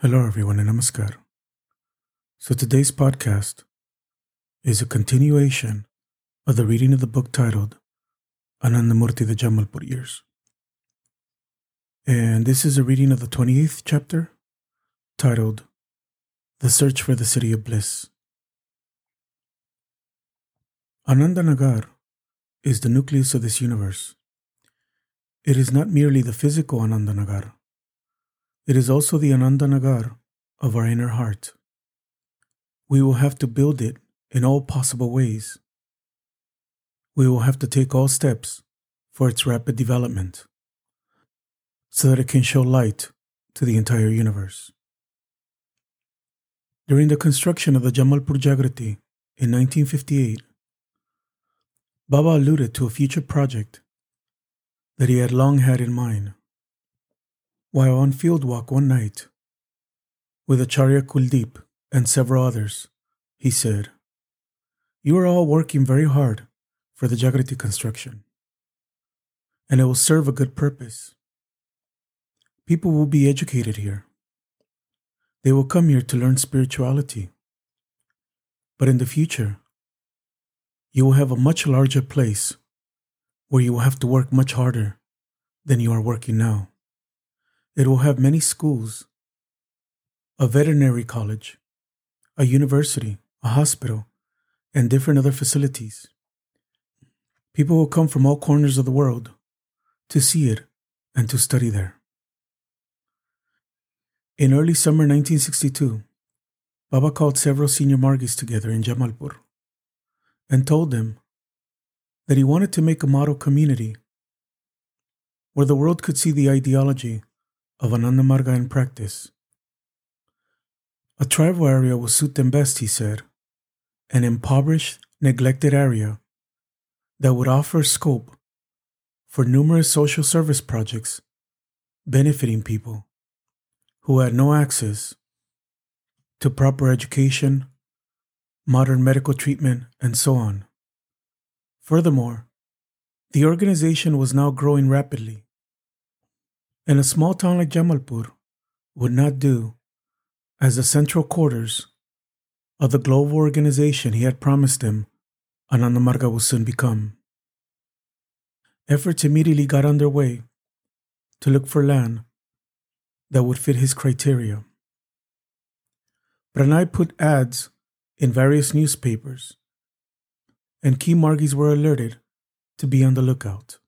Hello, everyone, and namaskar. So, today's podcast is a continuation of the reading of the book titled Anandamurti the Jamalpur Years. And this is a reading of the 28th chapter titled The Search for the City of Bliss. Anandanagar is the nucleus of this universe. It is not merely the physical Anandanagar it is also the Anandanagar of our inner heart. We will have to build it in all possible ways. We will have to take all steps for its rapid development so that it can show light to the entire universe. During the construction of the Jamalpur Jagrati in 1958, Baba alluded to a future project that he had long had in mind. While on field walk one night with Acharya Kuldeep and several others, he said, You are all working very hard for the Jagriti construction, and it will serve a good purpose. People will be educated here. They will come here to learn spirituality. But in the future, you will have a much larger place where you will have to work much harder than you are working now. It will have many schools, a veterinary college, a university, a hospital, and different other facilities. People will come from all corners of the world to see it and to study there. In early summer 1962, Baba called several senior Margis together in Jamalpur and told them that he wanted to make a model community where the world could see the ideology of Anandamarga in practice. A tribal area will suit them best, he said, an impoverished, neglected area that would offer scope for numerous social service projects benefiting people who had no access to proper education, modern medical treatment, and so on. Furthermore, the organization was now growing rapidly and a small town like Jamalpur would not do as the central quarters of the global organization he had promised them Anandamarga would soon become. Efforts immediately got underway to look for land that would fit his criteria. Pranay put ads in various newspapers, and key Margis were alerted to be on the lookout.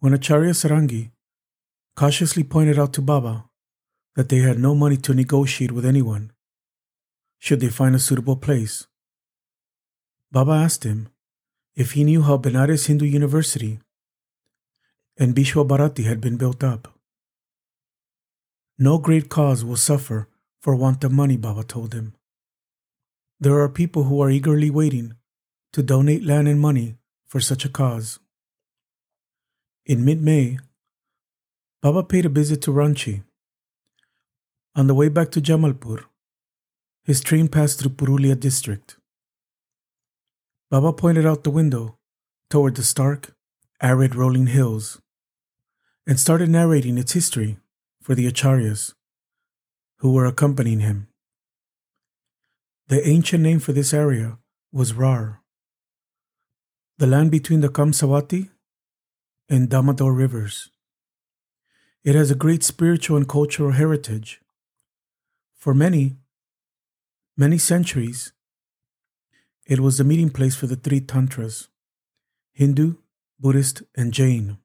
When Acharya Sarangi cautiously pointed out to Baba that they had no money to negotiate with anyone should they find a suitable place. Baba asked him if he knew how Benares Hindu University and Vishwa Bharati had been built up. No great cause will suffer for want of money, Baba told him. There are people who are eagerly waiting to donate land and money for such a cause. In mid May, Baba paid a visit to Ranchi. On the way back to Jamalpur, his train passed through Purulia district. Baba pointed out the window toward the stark, arid rolling hills and started narrating its history for the acharyas who were accompanying him. The ancient name for this area was Rar, the land between the Kamsawati and Damodar rivers. It has a great spiritual and cultural heritage. For many, many centuries, it was the meeting place for the three tantras Hindu, Buddhist, and Jain.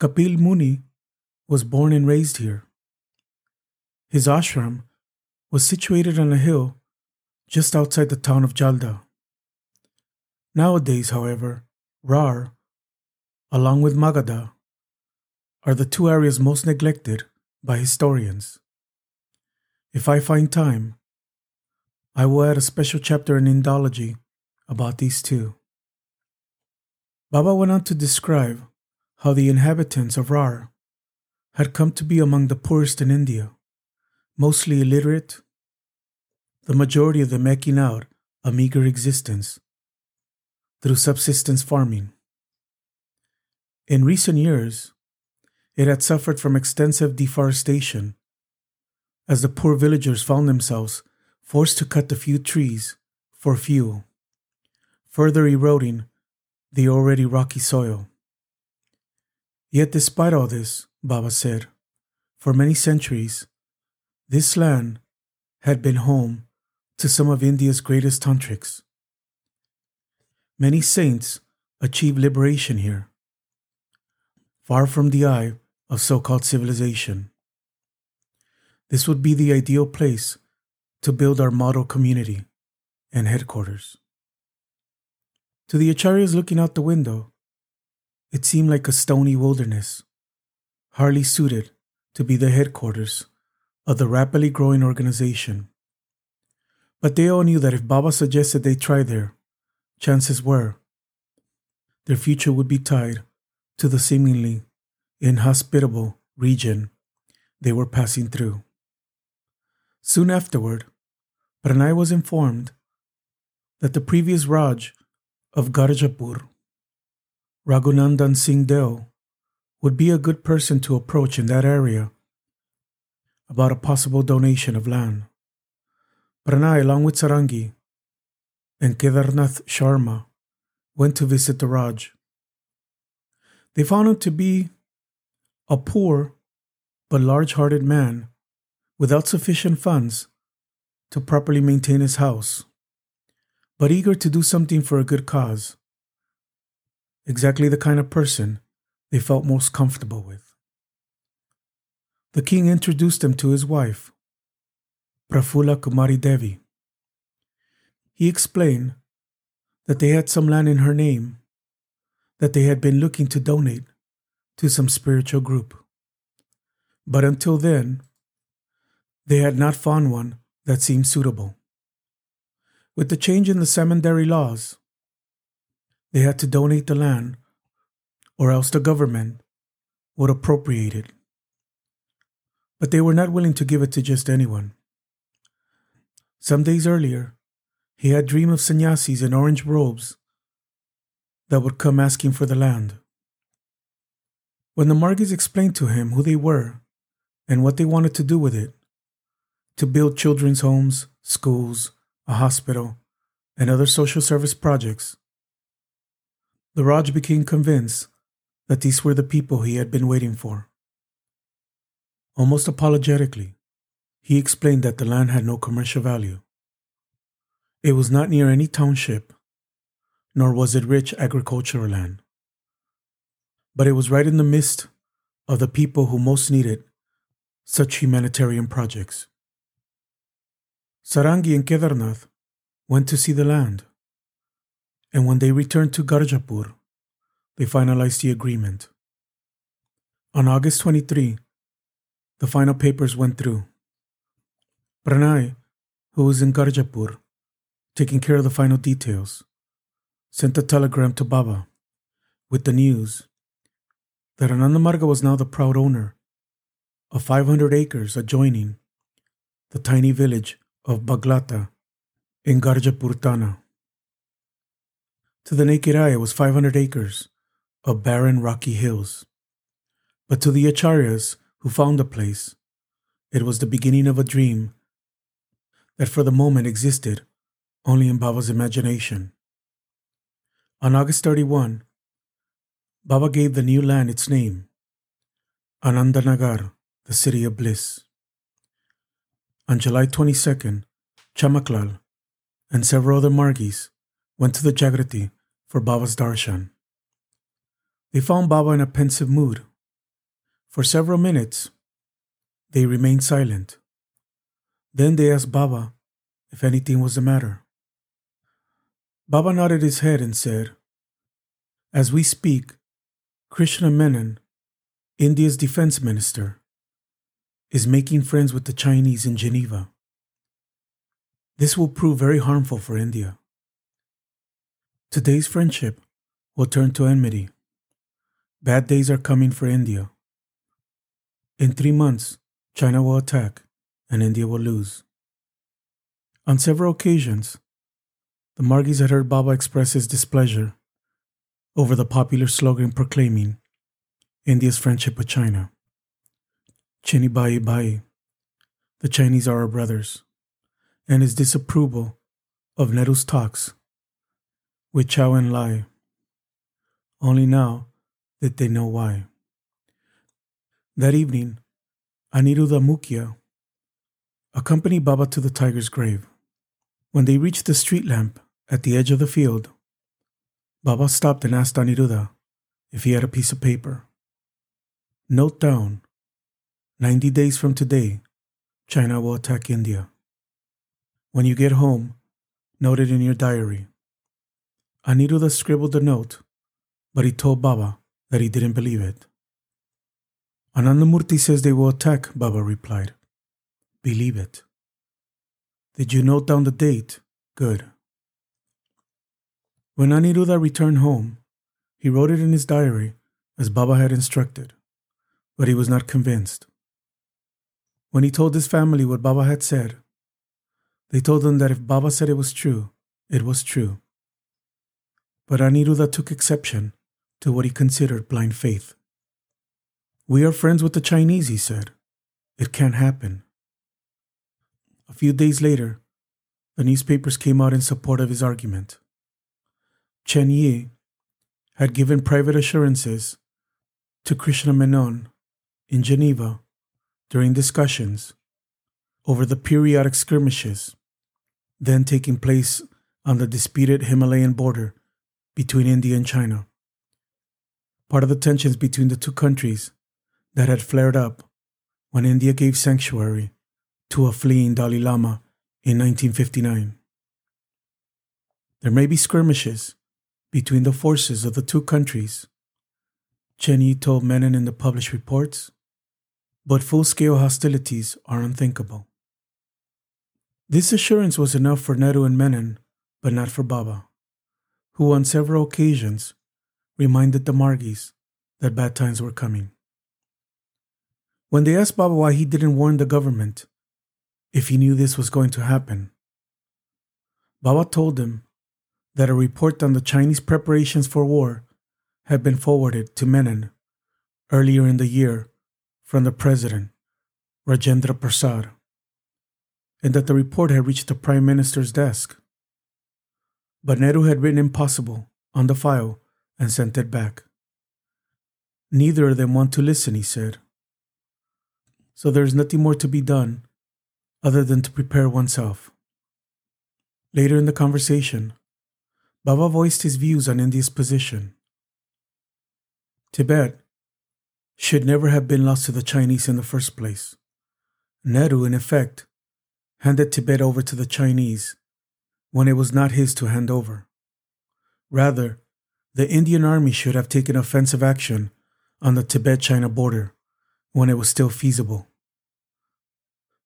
Kapil Muni was born and raised here. His ashram was situated on a hill just outside the town of Jhalda. Nowadays, however, Rar, along with Magadha, are the two areas most neglected by historians. If I find time, I will add a special chapter in Indology about these two. Baba went on to describe how the inhabitants of Rar had come to be among the poorest in India, mostly illiterate, the majority of them making out a meager existence through subsistence farming. In recent years, it had suffered from extensive deforestation, as the poor villagers found themselves forced to cut the few trees for fuel, further eroding the already rocky soil. Yet, despite all this, Baba said, for many centuries, this land had been home to some of India's greatest tantrics. Many saints achieved liberation here, far from the eye of so called civilization. This would be the ideal place to build our model community and headquarters. To the acharyas looking out the window, it seemed like a stony wilderness, hardly suited to be the headquarters of the rapidly growing organization. But they all knew that if Baba suggested they try there, chances were their future would be tied to the seemingly inhospitable region they were passing through. Soon afterward, Pranay was informed that the previous Raj of Garjapur, Raghunandan Singh Deo, would be a good person to approach in that area about a possible donation of land. Pranay, along with Sarangi and Kedarnath Sharma, went to visit the Raj. They found him to be a poor but large hearted man without sufficient funds to properly maintain his house, but eager to do something for a good cause. Exactly the kind of person they felt most comfortable with. The king introduced them to his wife, Prafula Kumari Devi. He explained that they had some land in her name that they had been looking to donate to some spiritual group. But until then, they had not found one that seemed suitable. With the change in the Zamindari laws, they had to donate the land or else the government would appropriate it. But they were not willing to give it to just anyone. Some days earlier, he had dreamed of sannyasis in orange robes that would come asking for the land. When the Margis explained to him who they were and what they wanted to do with it to build children's homes, schools, a hospital, and other social service projects the Raj became convinced that these were the people he had been waiting for. Almost apologetically, he explained that the land had no commercial value. It was not near any township, nor was it rich agricultural land. But it was right in the midst of the people who most needed such humanitarian projects. Sarangi and Kedarnath went to see the land, and when they returned to Garjapur, they finalized the agreement. On August 23, the final papers went through. Pranay, who was in Garjapur, taking care of the final details, sent a telegram to Baba with the news that Anandamarga was now the proud owner of 500 acres adjoining the tiny village of Baglata in Garjapur Thana. To the naked eye, it was 500 acres of barren rocky hills. But to the acharyas who found the place, it was the beginning of a dream that for the moment existed only in Baba's imagination. On August 31, Baba gave the new land its name, Anandanagar, the city of bliss. On July 22nd, Chamaklal and several other Margis went to the Jagrati for Baba's darshan. They found Baba in a pensive mood. For several minutes, they remained silent. Then they asked Baba if anything was the matter. Baba nodded his head and said, As we speak, Krishna Menon, India's defense minister, is making friends with the Chinese in Geneva. This will prove very harmful for India. Today's friendship will turn to enmity. Bad days are coming for India. In three months, China will attack and India will lose. On several occasions, the Margis had heard Baba express his displeasure over the popular slogan proclaiming, India's friendship with China. Chini Bhai Bhai, the Chinese are our brothers, and his disapproval of Nehru's talks with Zhou Enlai. Only now did they know why. That evening, Aniruddha Mukhya accompanied Baba to the tiger's grave. When they reached the street lamp at the edge of the field, Baba stopped and asked Aniruddha if he had a piece of paper. Note down 90 days from today, China will attack India. When you get home, note it in your diary. Aniruddha scribbled the note, but he told Baba that he didn't believe it. Anandamurti says they will attack, Baba replied. Believe it. Did you note down the date? Good. When Aniruddha returned home, he wrote it in his diary as Baba had instructed, but he was not convinced. When he told his family what Baba had said, they told him that if Baba said it was true, it was true. But Aniruddha took exception to what he considered blind faith. We are friends with the Chinese, he said. It can't happen. A few days later, the newspapers came out in support of his argument. Chen Yi had given private assurances to Krishna Menon in Geneva during discussions over the periodic skirmishes then taking place on the disputed Himalayan border between India and China. Part of the tensions between the two countries that had flared up when India gave sanctuary to a fleeing Dalai Lama in 1959. There may be skirmishes between the forces of the two countries, Chen Yi told Menon in the published reports, but full scale hostilities are unthinkable. This assurance was enough for Nehru and Menon, but not for Baba, who on several occasions reminded the Margis that bad times were coming. When they asked Baba why he didn't warn the government if he knew this was going to happen, Baba told them that a report on the Chinese preparations for war had been forwarded to Menon earlier in the year from the president, Rajendra Prasad, and that the report had reached the prime minister's desk. But Nehru had written impossible on the file and sent it back. Neither of them want to listen, he said. So there is nothing more to be done other than to prepare oneself. Later in the conversation, Baba voiced his views on India's position. Tibet should never have been lost to the Chinese in the first place. Nehru, in effect, handed Tibet over to the Chinese when it was not his to hand over. Rather, the Indian army should have taken offensive action on the Tibet China border when it was still feasible.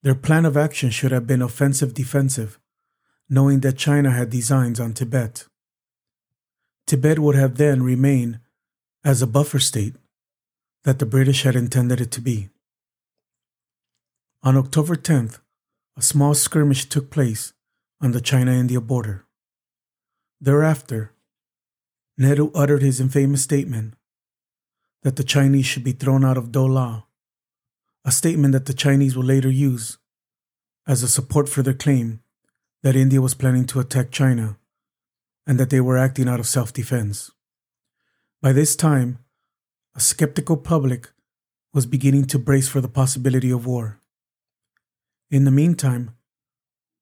Their plan of action should have been offensive defensive, knowing that China had designs on Tibet. Tibet would have then remained as a buffer state that the British had intended it to be. On October 10th, a small skirmish took place on the China India border. Thereafter, Nehru uttered his infamous statement that the Chinese should be thrown out of Do La, a statement that the Chinese will later use as a support for their claim that India was planning to attack China and that they were acting out of self defense. By this time, a skeptical public was beginning to brace for the possibility of war. In the meantime,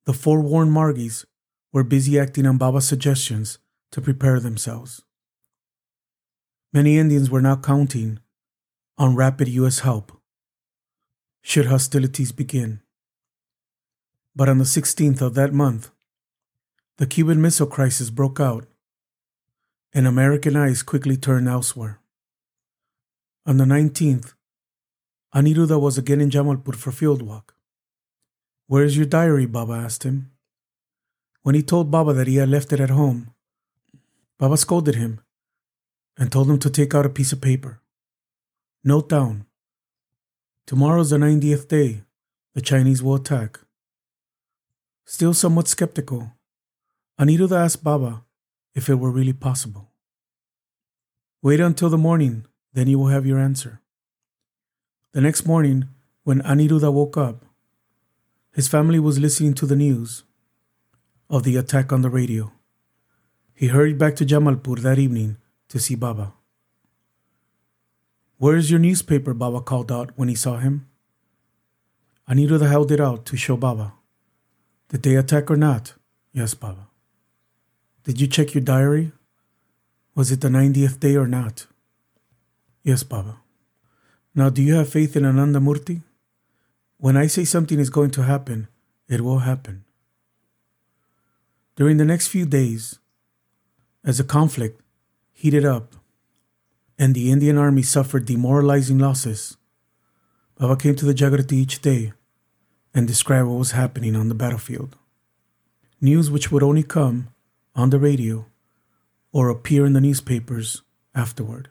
the forewarned Margis were busy acting on Baba's suggestions to prepare themselves. Many Indians were now counting on rapid U.S. help should hostilities begin. But on the 16th of that month, the Cuban Missile Crisis broke out, and American eyes quickly turned elsewhere. On the 19th, Aniruddha was again in Jamalpur for field walk. Where is your diary? Baba asked him. When he told Baba that he had left it at home, Baba scolded him and told him to take out a piece of paper. Note down Tomorrow's the 90th day. The Chinese will attack. Still somewhat skeptical, Aniruddha asked Baba if it were really possible. Wait until the morning, Then you will have your answer. The next morning, when Aniruddha woke up, his family was listening to the news of the attack on the radio. He hurried back to Jamalpur that evening to see Baba. Where is your newspaper? Baba called out when he saw him. Aniruddha held it out to show Baba. Did they attack or not? Yes, Baba. Did you check your diary? Was it the 90th day or not? Yes, Baba. Now, do you have faith in Ananda Murti? When I say something is going to happen, it will happen. During the next few days, as the conflict heated up and the Indian army suffered demoralizing losses, Baba came to the Jagrati each day and described what was happening on the battlefield. News which would only come on the radio or appear in the newspapers afterward.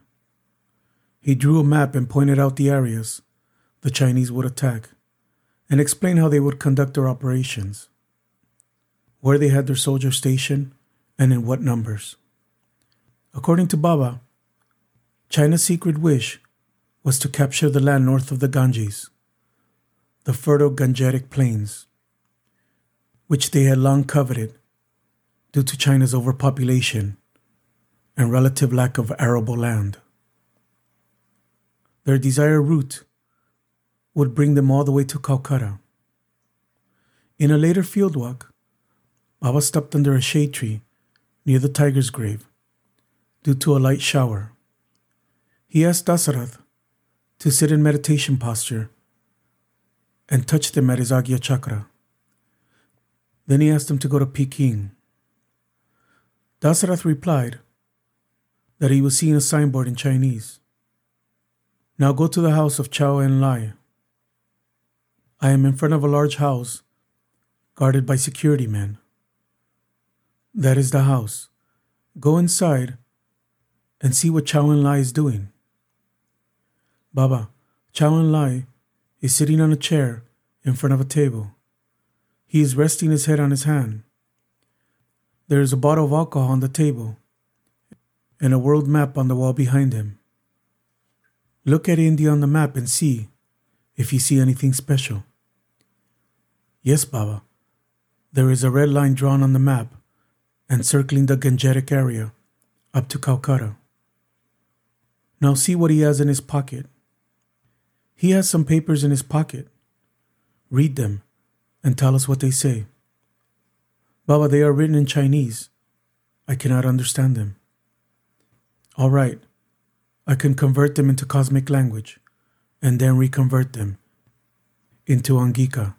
He drew a map and pointed out the areas the Chinese would attack and explained how they would conduct their operations, where they had their soldiers stationed, and in what numbers. According to Baba, China's secret wish was to capture the land north of the Ganges, the fertile Gangetic plains, which they had long coveted due to China's overpopulation and relative lack of arable land. Their desired route would bring them all the way to Calcutta. In a later field walk, Baba stopped under a shade tree near the tiger's grave due to a light shower. He asked Dasarath to sit in meditation posture and touched him at his Agya chakra. Then he asked him to go to Peking. Dasarath replied that he was seeing a signboard in Chinese. Now go to the house of Zhou Enlai. I am in front of a large house guarded by security men. That is the house. Go inside and see what Zhou Enlai is doing. Baba, Zhou Enlai is sitting on a chair in front of a table. He is resting his head on his hand. There is a bottle of alcohol on the table and a world map on the wall behind him. Look at India on the map and see if you see anything special. Yes, Baba. There is a red line drawn on the map encircling the Gangetic area up to Calcutta. Now see what he has in his pocket. He has some papers in his pocket. Read them and tell us what they say. Baba, they are written in Chinese. I cannot understand them. All right, I can convert them into cosmic language and then reconvert them into Angika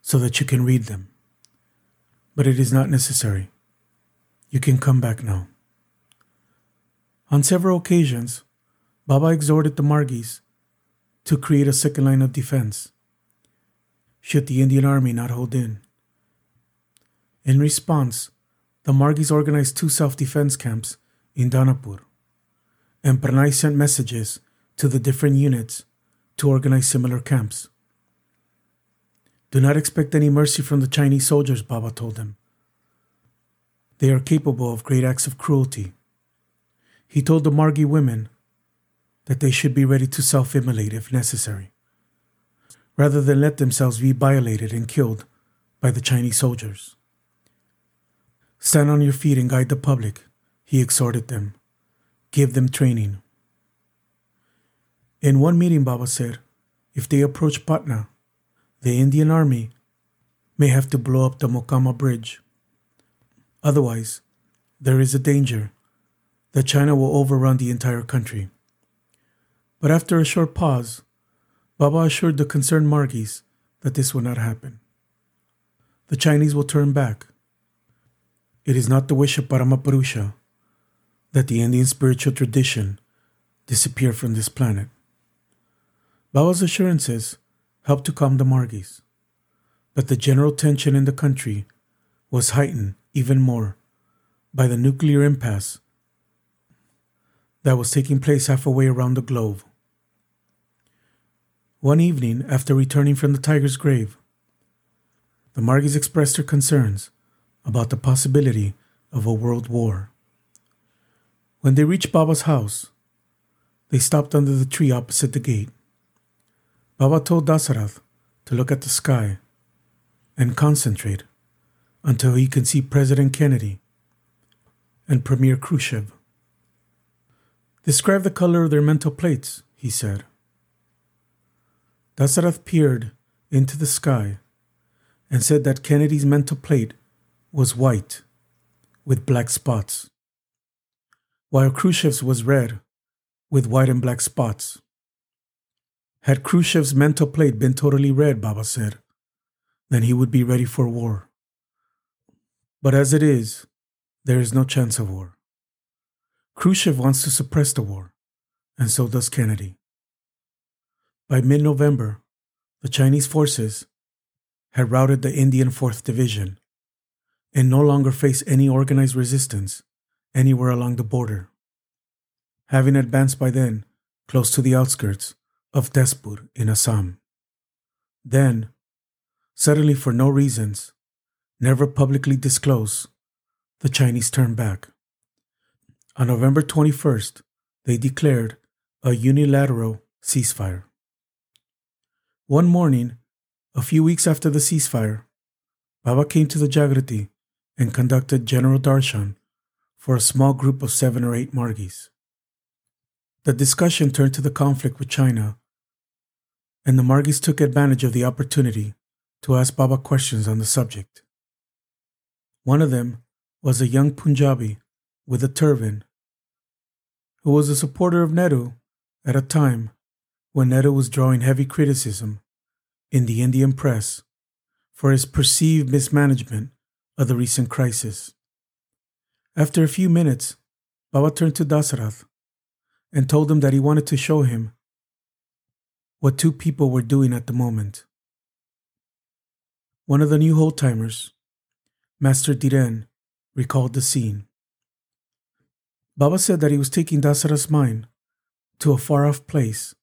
so that you can read them. But it is not necessary. You can come back now. On several occasions, Baba exhorted the Margis to create a second line of defense should the Indian army not hold in. In response, the Margis organized two self defense camps in Danapur and Pranay sent messages to the different units to organize similar camps. Do not expect any mercy from the Chinese soldiers, Baba told them. They are capable of great acts of cruelty. He told the Margi women that they should be ready to self immolate if necessary, rather than let themselves be violated and killed by the Chinese soldiers. Stand on your feet and guide the public, he exhorted them give them training. In one meeting, Baba said, if they approach Patna, the Indian army may have to blow up the Mokama bridge. Otherwise, there is a danger that China will overrun the entire country. But after a short pause, Baba assured the concerned Margis that this would not happen. The Chinese will turn back. It is not the wish of Paramapurusha that the Indian spiritual tradition disappear from this planet. Baba's assurances helped to calm the Margis, but the general tension in the country was heightened even more by the nuclear impasse that was taking place halfway around the globe. One evening, after returning from the tiger's grave, the Margis expressed their concerns about the possibility of a world war. When they reached Baba's house, they stopped under the tree opposite the gate. Baba told Dasarath to look at the sky and concentrate until he can see President Kennedy and Premier Khrushchev. Describe the color of their mental plates, he said. Dasarath peered into the sky and said that Kennedy's mental plate was white with black spots, while Khrushchev's was red with white and black spots. Had Khrushchev's mental plate been totally red, Baba said, then he would be ready for war. But as it is, there is no chance of war. Khrushchev wants to suppress the war, and so does Kennedy. By mid November, the Chinese forces had routed the Indian 4th Division and no longer face any organized resistance anywhere along the border. Having advanced by then close to the outskirts of Tezpur in Assam. Then, suddenly for no reasons, never publicly disclosed, the Chinese turned back. On November 21st, they declared a unilateral ceasefire. One morning, a few weeks after the ceasefire, Baba came to the Jagrati and conducted general darshan for a small group of seven or eight Margis. The discussion turned to the conflict with China, and the Margis took advantage of the opportunity to ask Baba questions on the subject. One of them was a young Punjabi with a turban who was a supporter of Nehru at a time when Nehru was drawing heavy criticism in the Indian press for his perceived mismanagement of the recent crisis. After a few minutes, Baba turned to Dasarath and told him that he wanted to show him what two people were doing at the moment. One of the new old timers, Master Dhiren, recalled the scene. Baba said that he was taking Dasarath's mind to a far off place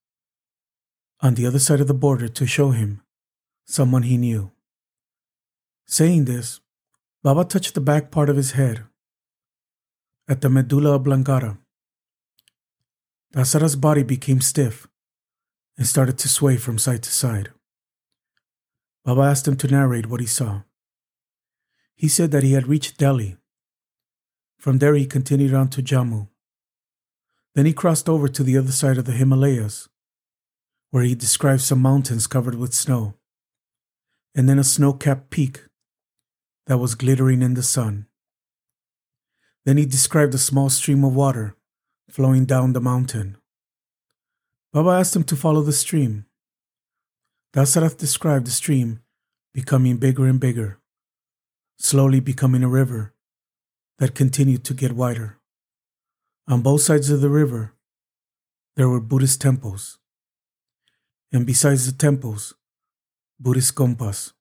on the other side of the border to show him someone he knew. Saying this, Baba touched the back part of his head at the medulla oblongata. Dasarath's body became stiff and started to sway from side to side. Baba asked him to narrate what he saw. He said that he had reached Delhi from there, he continued on to Jammu. Then he crossed over to the other side of the Himalayas, where he described some mountains covered with snow, and then a snow capped peak that was glittering in the sun. Then he described a small stream of water flowing down the mountain. Baba asked him to follow the stream. Dasarath described the stream becoming bigger and bigger, slowly becoming a river that continued to get wider. On both sides of the river, there were Buddhist temples, and besides the temples, Buddhist gompas.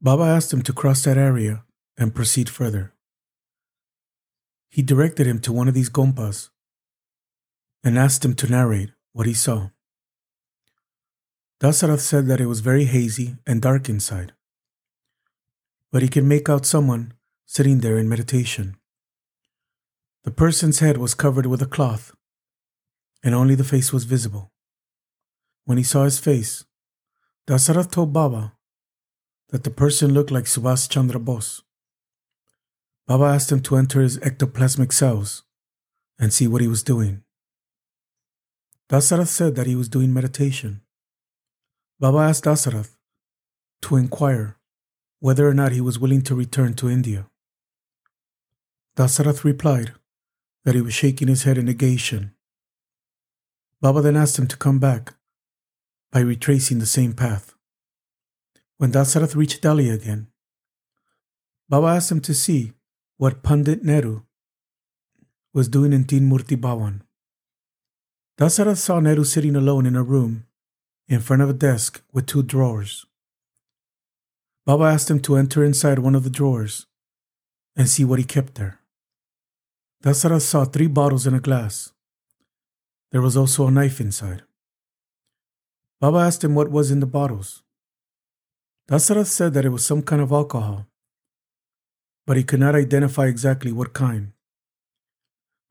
Baba asked him to cross that area and proceed further. He directed him to one of these gompas and asked him to narrate what he saw. Dasarath said that it was very hazy and dark inside, but he could make out someone sitting there in meditation. The person's head was covered with a cloth, and only the face was visible. When he saw his face, Dasarath told Baba that the person looked like Subhas Chandra Bose. Baba asked him to enter his ectoplasmic cells and see what he was doing. Dasarath said that he was doing meditation. Baba asked Dasarath to inquire whether or not he was willing to return to India. Dasarath replied that he was shaking his head in negation. Baba then asked him to come back by retracing the same path. When Dasarath reached Delhi again, Baba asked him to see what Pandit Nehru was doing in Teen Murti Bhawan. Dasarath saw Nehru sitting alone in a room in front of a desk with two drawers. Baba asked him to enter inside one of the drawers and see what he kept there. Dasarath saw three bottles and a glass. There was also a knife inside. Baba asked him what was in the bottles. Dasarath said that it was some kind of alcohol, but he could not identify exactly what kind.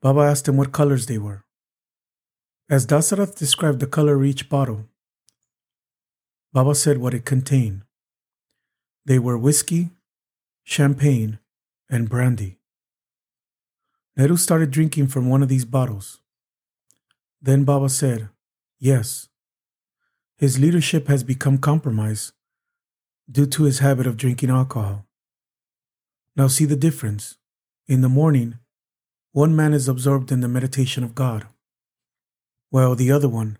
Baba asked him what colors they were. As Dasarath described the color of each bottle, Baba said what it contained. They were whiskey, champagne, and brandy. Nehru started drinking from one of these bottles. Then Baba said, Yes, his leadership has become compromised due to his habit of drinking alcohol. Now see the difference. In the morning, one man is absorbed in the meditation of God, while the other one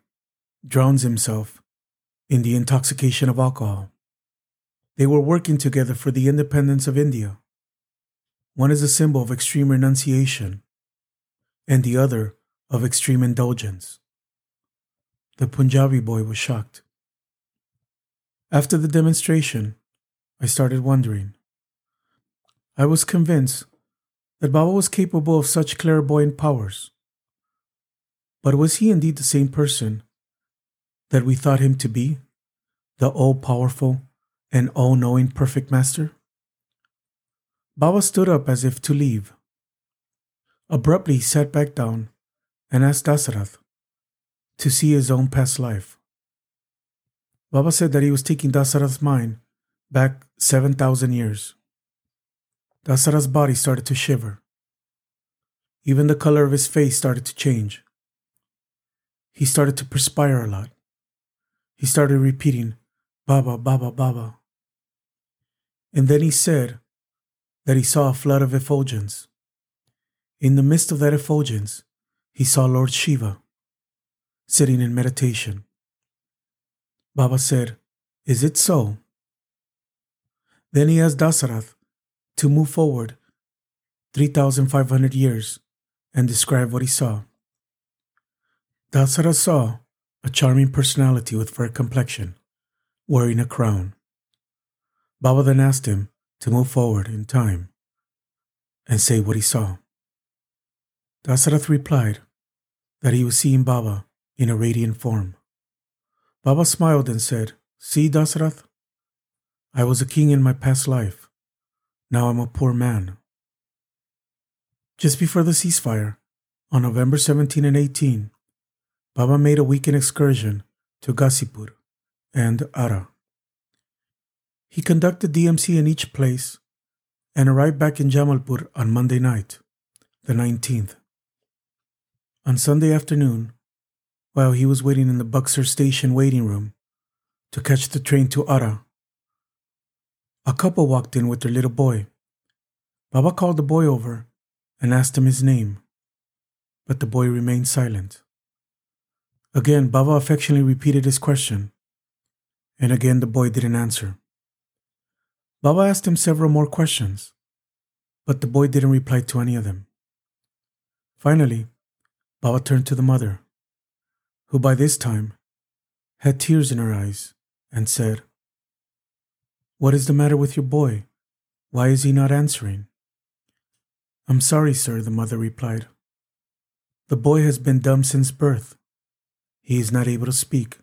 drowns himself in the intoxication of alcohol. They were working together for the independence of India. One is a symbol of extreme renunciation, and the other of extreme indulgence. The Punjabi boy was shocked. After the demonstration, I started wondering. I was convinced that Baba was capable of such clairvoyant powers. But was he indeed the same person that we thought him to be, the all powerful and all knowing perfect master? Baba stood up as if to leave. Abruptly, he sat back down and asked Dasarath to see his own past life. Baba said that he was taking Dasarath's mind back 7,000 years. Dasarath's body started to shiver. Even the color of his face started to change. He started to perspire a lot. He started repeating, Baba, Baba, Baba. And then he said that he saw a flood of effulgence. In the midst of that effulgence, he saw Lord Shiva sitting in meditation. Baba said, Is it so? Then he asked Dasarath to move forward 3,500 years and describe what he saw. Dasarath saw a charming personality with fair complexion, wearing a crown. Baba then asked him to move forward in time and say what he saw. Dasarath replied that he was seeing Baba in a radiant form. Baba smiled and said, See, Dasrath, I was a king in my past life. Now I'm a poor man. Just before the ceasefire, on November 17 and 18, Baba made a weekend excursion to Ghazipur and Ara. He conducted DMC in each place and arrived back in Jamalpur on Monday night, the 19th. On Sunday afternoon, while he was waiting in the Buxar station waiting room to catch the train to Ara, a couple walked in with their little boy. Baba called the boy over and asked him his name, but the boy remained silent. Again, Baba affectionately repeated his question, and again the boy didn't answer. Baba asked him several more questions, but the boy didn't reply to any of them. Finally, Baba turned to the mother, who by this time had tears in her eyes, and said, what is the matter with your boy? Why is he not answering? I'm sorry, sir, the mother replied. The boy has been dumb since birth. He is not able to speak.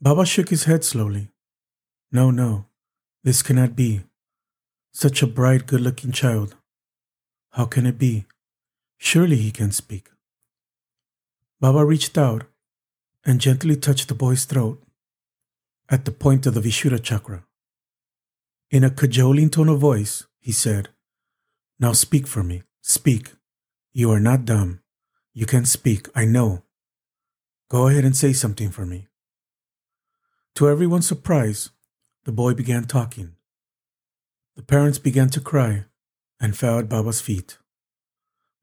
Baba shook his head slowly. No, no, this cannot be. Such a bright, good looking child. How can it be? Surely he can speak. Baba reached out and gently touched the boy's throat at the point of the Vishuddha chakra. In a cajoling tone of voice, he said, Now speak for me. Speak. You are not dumb. You can speak, I know. Go ahead and say something for me. To everyone's surprise, the boy began talking. The parents began to cry and fell at Baba's feet.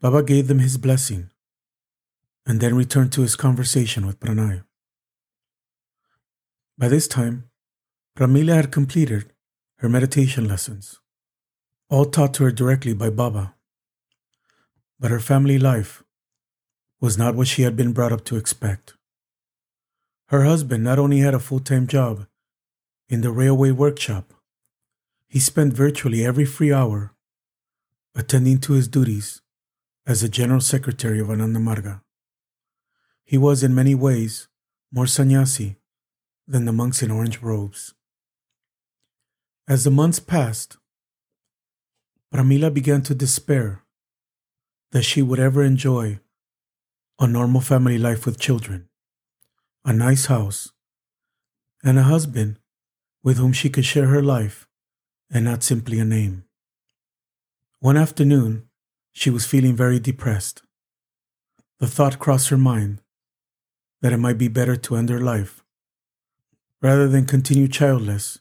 Baba gave them his blessing and then returned to his conversation with Pranay. By this time, Pramila had completed her meditation lessons, all taught to her directly by Baba. But her family life was not what she had been brought up to expect. Her husband not only had a full time job in the railway workshop, he spent virtually every free hour attending to his duties as the General Secretary of Ananda Marga. He was in many ways more sannyasi than the monks in orange robes. As the months passed, Pramila began to despair that she would ever enjoy a normal family life with children, a nice house, and a husband with whom she could share her life and not simply a name. One afternoon, she was feeling very depressed. The thought crossed her mind that it might be better to end her life rather than continue childless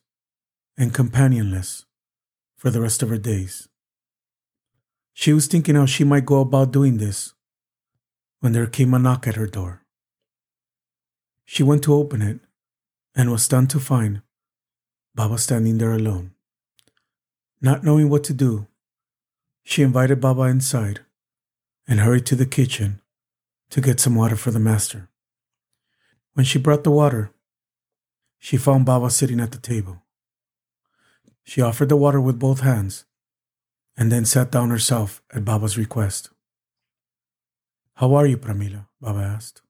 and companionless for the rest of her days. She was thinking how she might go about doing this when there came a knock at her door. She went to open it and was stunned to find Baba standing there alone. Not knowing what to do, she invited Baba inside and hurried to the kitchen to get some water for the master. When she brought the water, she found Baba sitting at the table. She offered the water with both hands and then sat down herself at Baba's request. How are you, Pramila? Baba asked.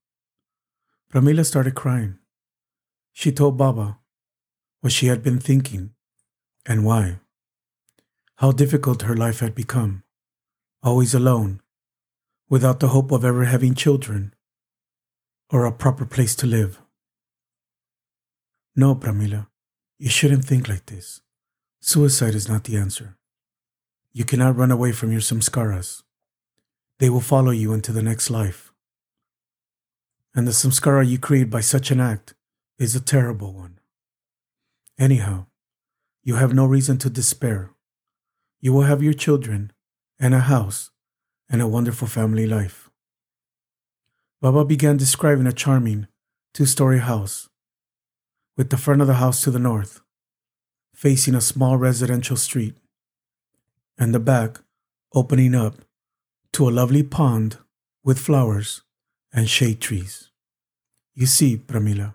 Pramila started crying. She told Baba what she had been thinking and why. How difficult her life had become, always alone, without the hope of ever having children or a proper place to live. No, Pramila, you shouldn't think like this. Suicide is not the answer. You cannot run away from your samskaras. They will follow you into the next life. And the samskara you create by such an act is a terrible one. Anyhow, you have no reason to despair. You will have your children and a house and a wonderful family life. Baba began describing a charming two story house, with the front of the house to the north, facing a small residential street, and the back opening up to a lovely pond with flowers and shade trees. You see, Pramila,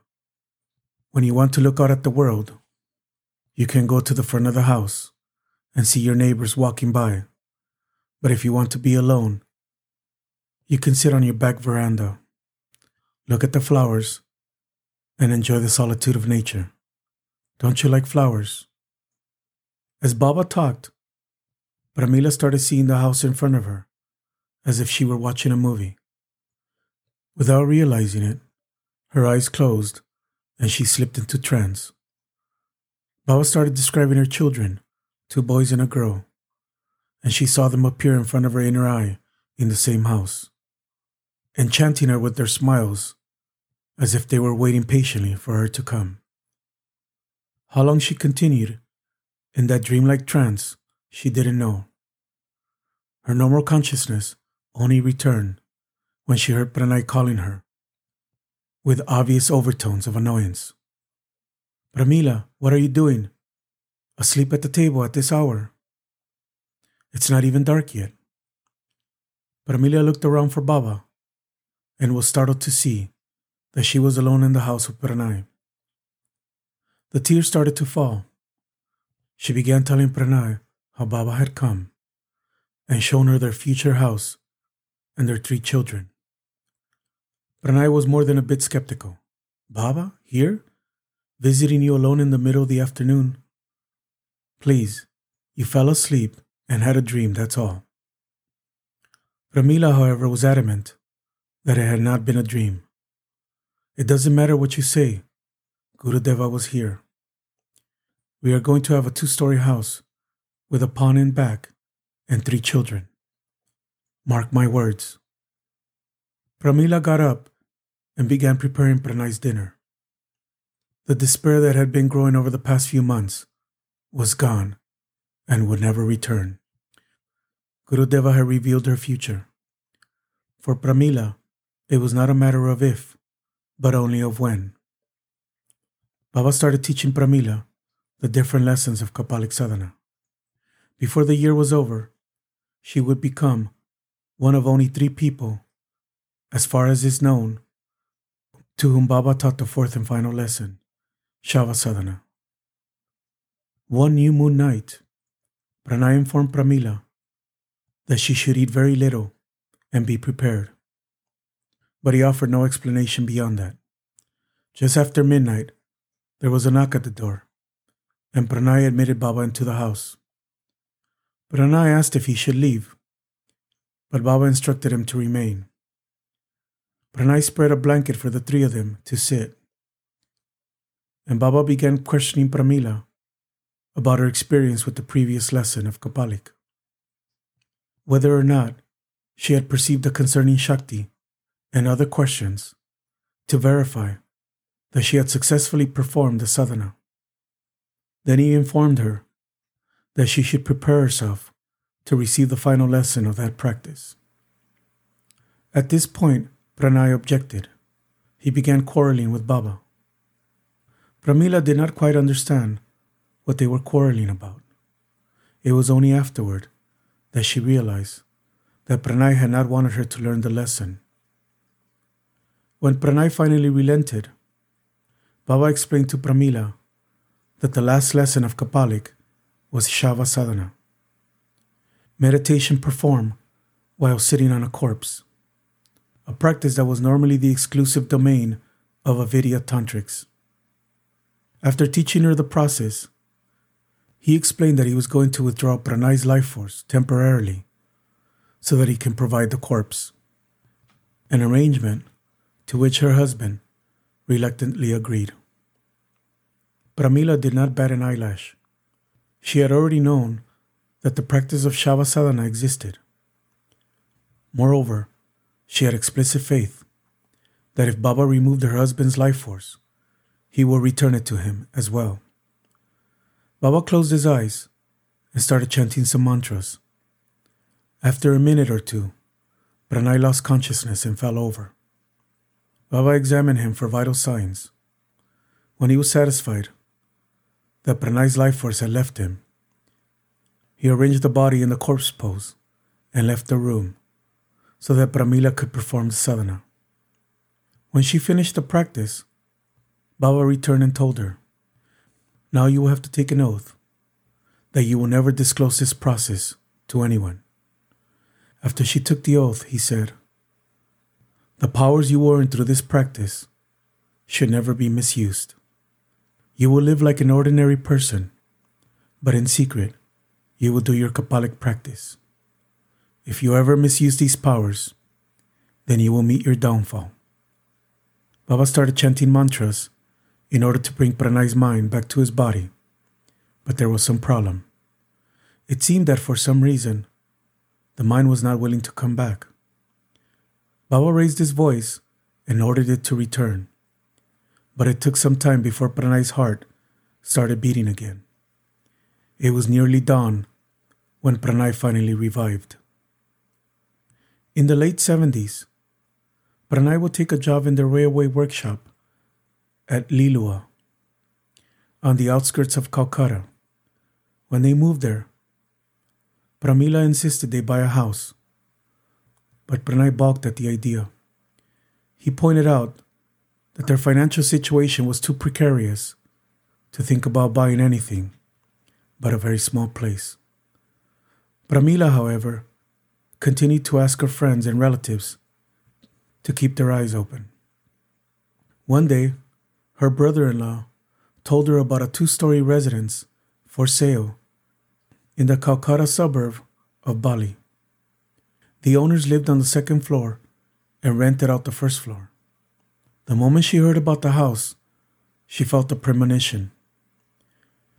when you want to look out at the world, you can go to the front of the house and see your neighbors walking by. But if you want to be alone, you can sit on your back veranda, look at the flowers, and enjoy the solitude of nature. Don't you like flowers? As Baba talked, Pramila started seeing the house in front of her, as if she were watching a movie. Without realizing it, her eyes closed and she slipped into trance. Baba started describing her children, two boys and a girl, and she saw them appear in front of her inner eye in the same house, enchanting her with their smiles, as if they were waiting patiently for her to come. How long she continued in that dreamlike trance, she didn't know. Her normal consciousness only returned when she heard Pranay calling her with obvious overtones of annoyance. Pramila, what are you doing? Asleep at the table at this hour? It's not even dark yet. Pramila looked around for Baba and was startled to see that she was alone in the house with Pranay. The tears started to fall. She began telling Pranay how Baba had come and shown her their future house and their three children. Pranay was more than a bit skeptical. Baba, here? Visiting you alone in the middle of the afternoon? Please, you fell asleep and had a dream, that's all. Pramila, however, was adamant that it had not been a dream. It doesn't matter what you say, Gurudeva was here. We are going to have a two story house with a pond in back and three children. Mark my words. Pramila got up and began preparing Pranay's dinner. The despair that had been growing over the past few months was gone and would never return. Gurudeva had revealed her future. For Pramila, it was not a matter of if, but only of when. Baba started teaching Pramila the different lessons of Kapalik Sadhana. Before the year was over, she would become one of only three people, as far as is known, to whom Baba taught the fourth and final lesson, Shava Sadhana. One new moon night, Pranay informed Pramila that she should eat very little and be prepared. But he offered no explanation beyond that. Just after midnight, there was a knock at the door, and Pranay admitted Baba into the house. Pranay asked if he should leave, but Baba instructed him to remain. Pranay spread a blanket for the three of them to sit. And Baba began questioning Pramila about her experience with the previous lesson of Kapalik. Whether or not she had perceived the concerning Shakti and other questions to verify that she had successfully performed the sadhana. Then he informed her that she should prepare herself to receive the final lesson of that practice. At this point, Pranay objected. He began quarreling with Baba. Pramila did not quite understand what they were quarreling about. It was only afterward that she realized that Pranay had not wanted her to learn the lesson. When Pranay finally relented, Baba explained to Pramila that the last lesson of Kapalik was Shava Sadhana, meditation performed while sitting on a corpse, a practice that was normally the exclusive domain of Avidya Tantrics. After teaching her the process, he explained that he was going to withdraw Pranay's life force temporarily so that he can provide the corpse, an arrangement to which her husband reluctantly agreed. Pramila did not bat an eyelash. She had already known that the practice of Shavasana existed. Moreover, she had explicit faith that if Baba removed her husband's life force, he will return it to him as well. Baba closed his eyes and started chanting some mantras. After a minute or two, Pranay lost consciousness and fell over. Baba examined him for vital signs. When he was satisfied that Pranay's life force had left him, he arranged the body in the corpse pose and left the room so that Pramila could perform the sadhana. When she finished the practice, Baba returned and told her, Now you will have to take an oath that you will never disclose this process to anyone. After she took the oath, he said, The powers you earn through this practice should never be misused. You will live like an ordinary person, but in secret, you will do your Kapalik practice. If you ever misuse these powers, then you will meet your downfall. Baba started chanting mantras in order to bring Pranay's mind back to his body. But there was some problem. It seemed that for some reason, the mind was not willing to come back. Baba raised his voice and ordered it to return. But it took some time before Pranay's heart started beating again. It was nearly dawn when Pranay finally revived. In the late 70s, Pranay would take a job in the railway workshop at Lilua, on the outskirts of Calcutta. When they moved there, Pramila insisted they buy a house, but Pranay balked at the idea. He pointed out that their financial situation was too precarious to think about buying anything but a very small place. Pramila, however, continued to ask her friends and relatives to keep their eyes open. One day, her brother in law told her about a two story residence for sale in the Calcutta suburb of Bali. The owners lived on the second floor and rented out the first floor. The moment she heard about the house, she felt a premonition.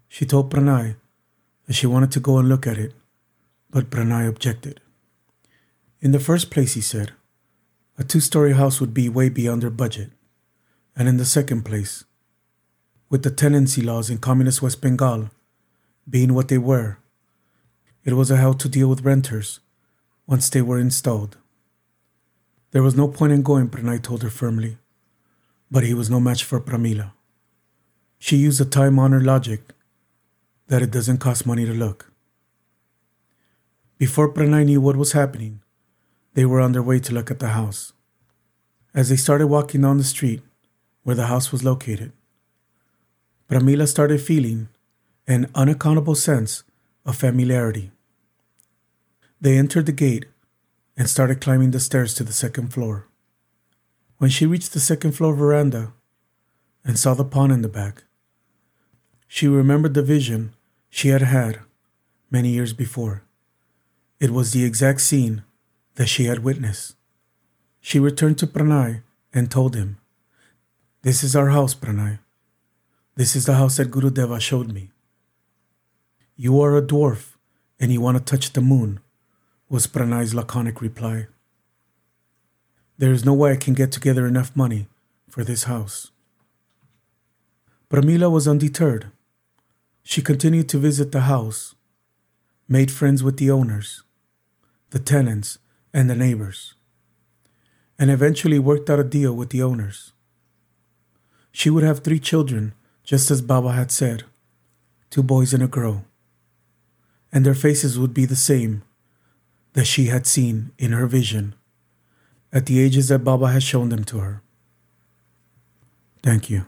She told Pranay that she wanted to go and look at it, but Pranay objected. In the first place, he said, a two story house would be way beyond their budget. And in the second place, with the tenancy laws in communist West Bengal being what they were, it was a hell to deal with renters once they were installed. There was no point in going, Pranay told her firmly, but he was no match for Pramila. She used a time honored logic that it doesn't cost money to look. Before Pranay knew what was happening, they were on their way to look at the house. As they started walking down the street, where the house was located. Pramila started feeling an unaccountable sense of familiarity. They entered the gate and started climbing the stairs to the second floor. When she reached the second floor veranda and saw the pond in the back, she remembered the vision she had had many years before. It was the exact scene that she had witnessed. she returned to Pranay and told him, This is our house, Pranay. This is the house that Gurudeva showed me. You are a dwarf and you want to touch the moon, was Pranay's laconic reply. There is no way I can get together enough money for this house. Pramila was undeterred. She continued to visit the house, made friends with the owners, the tenants, and the neighbors, and eventually worked out a deal with the owners. She would have three children, just as Baba had said two boys and a girl, and their faces would be the same that she had seen in her vision at the ages that Baba had shown them to her. Thank you.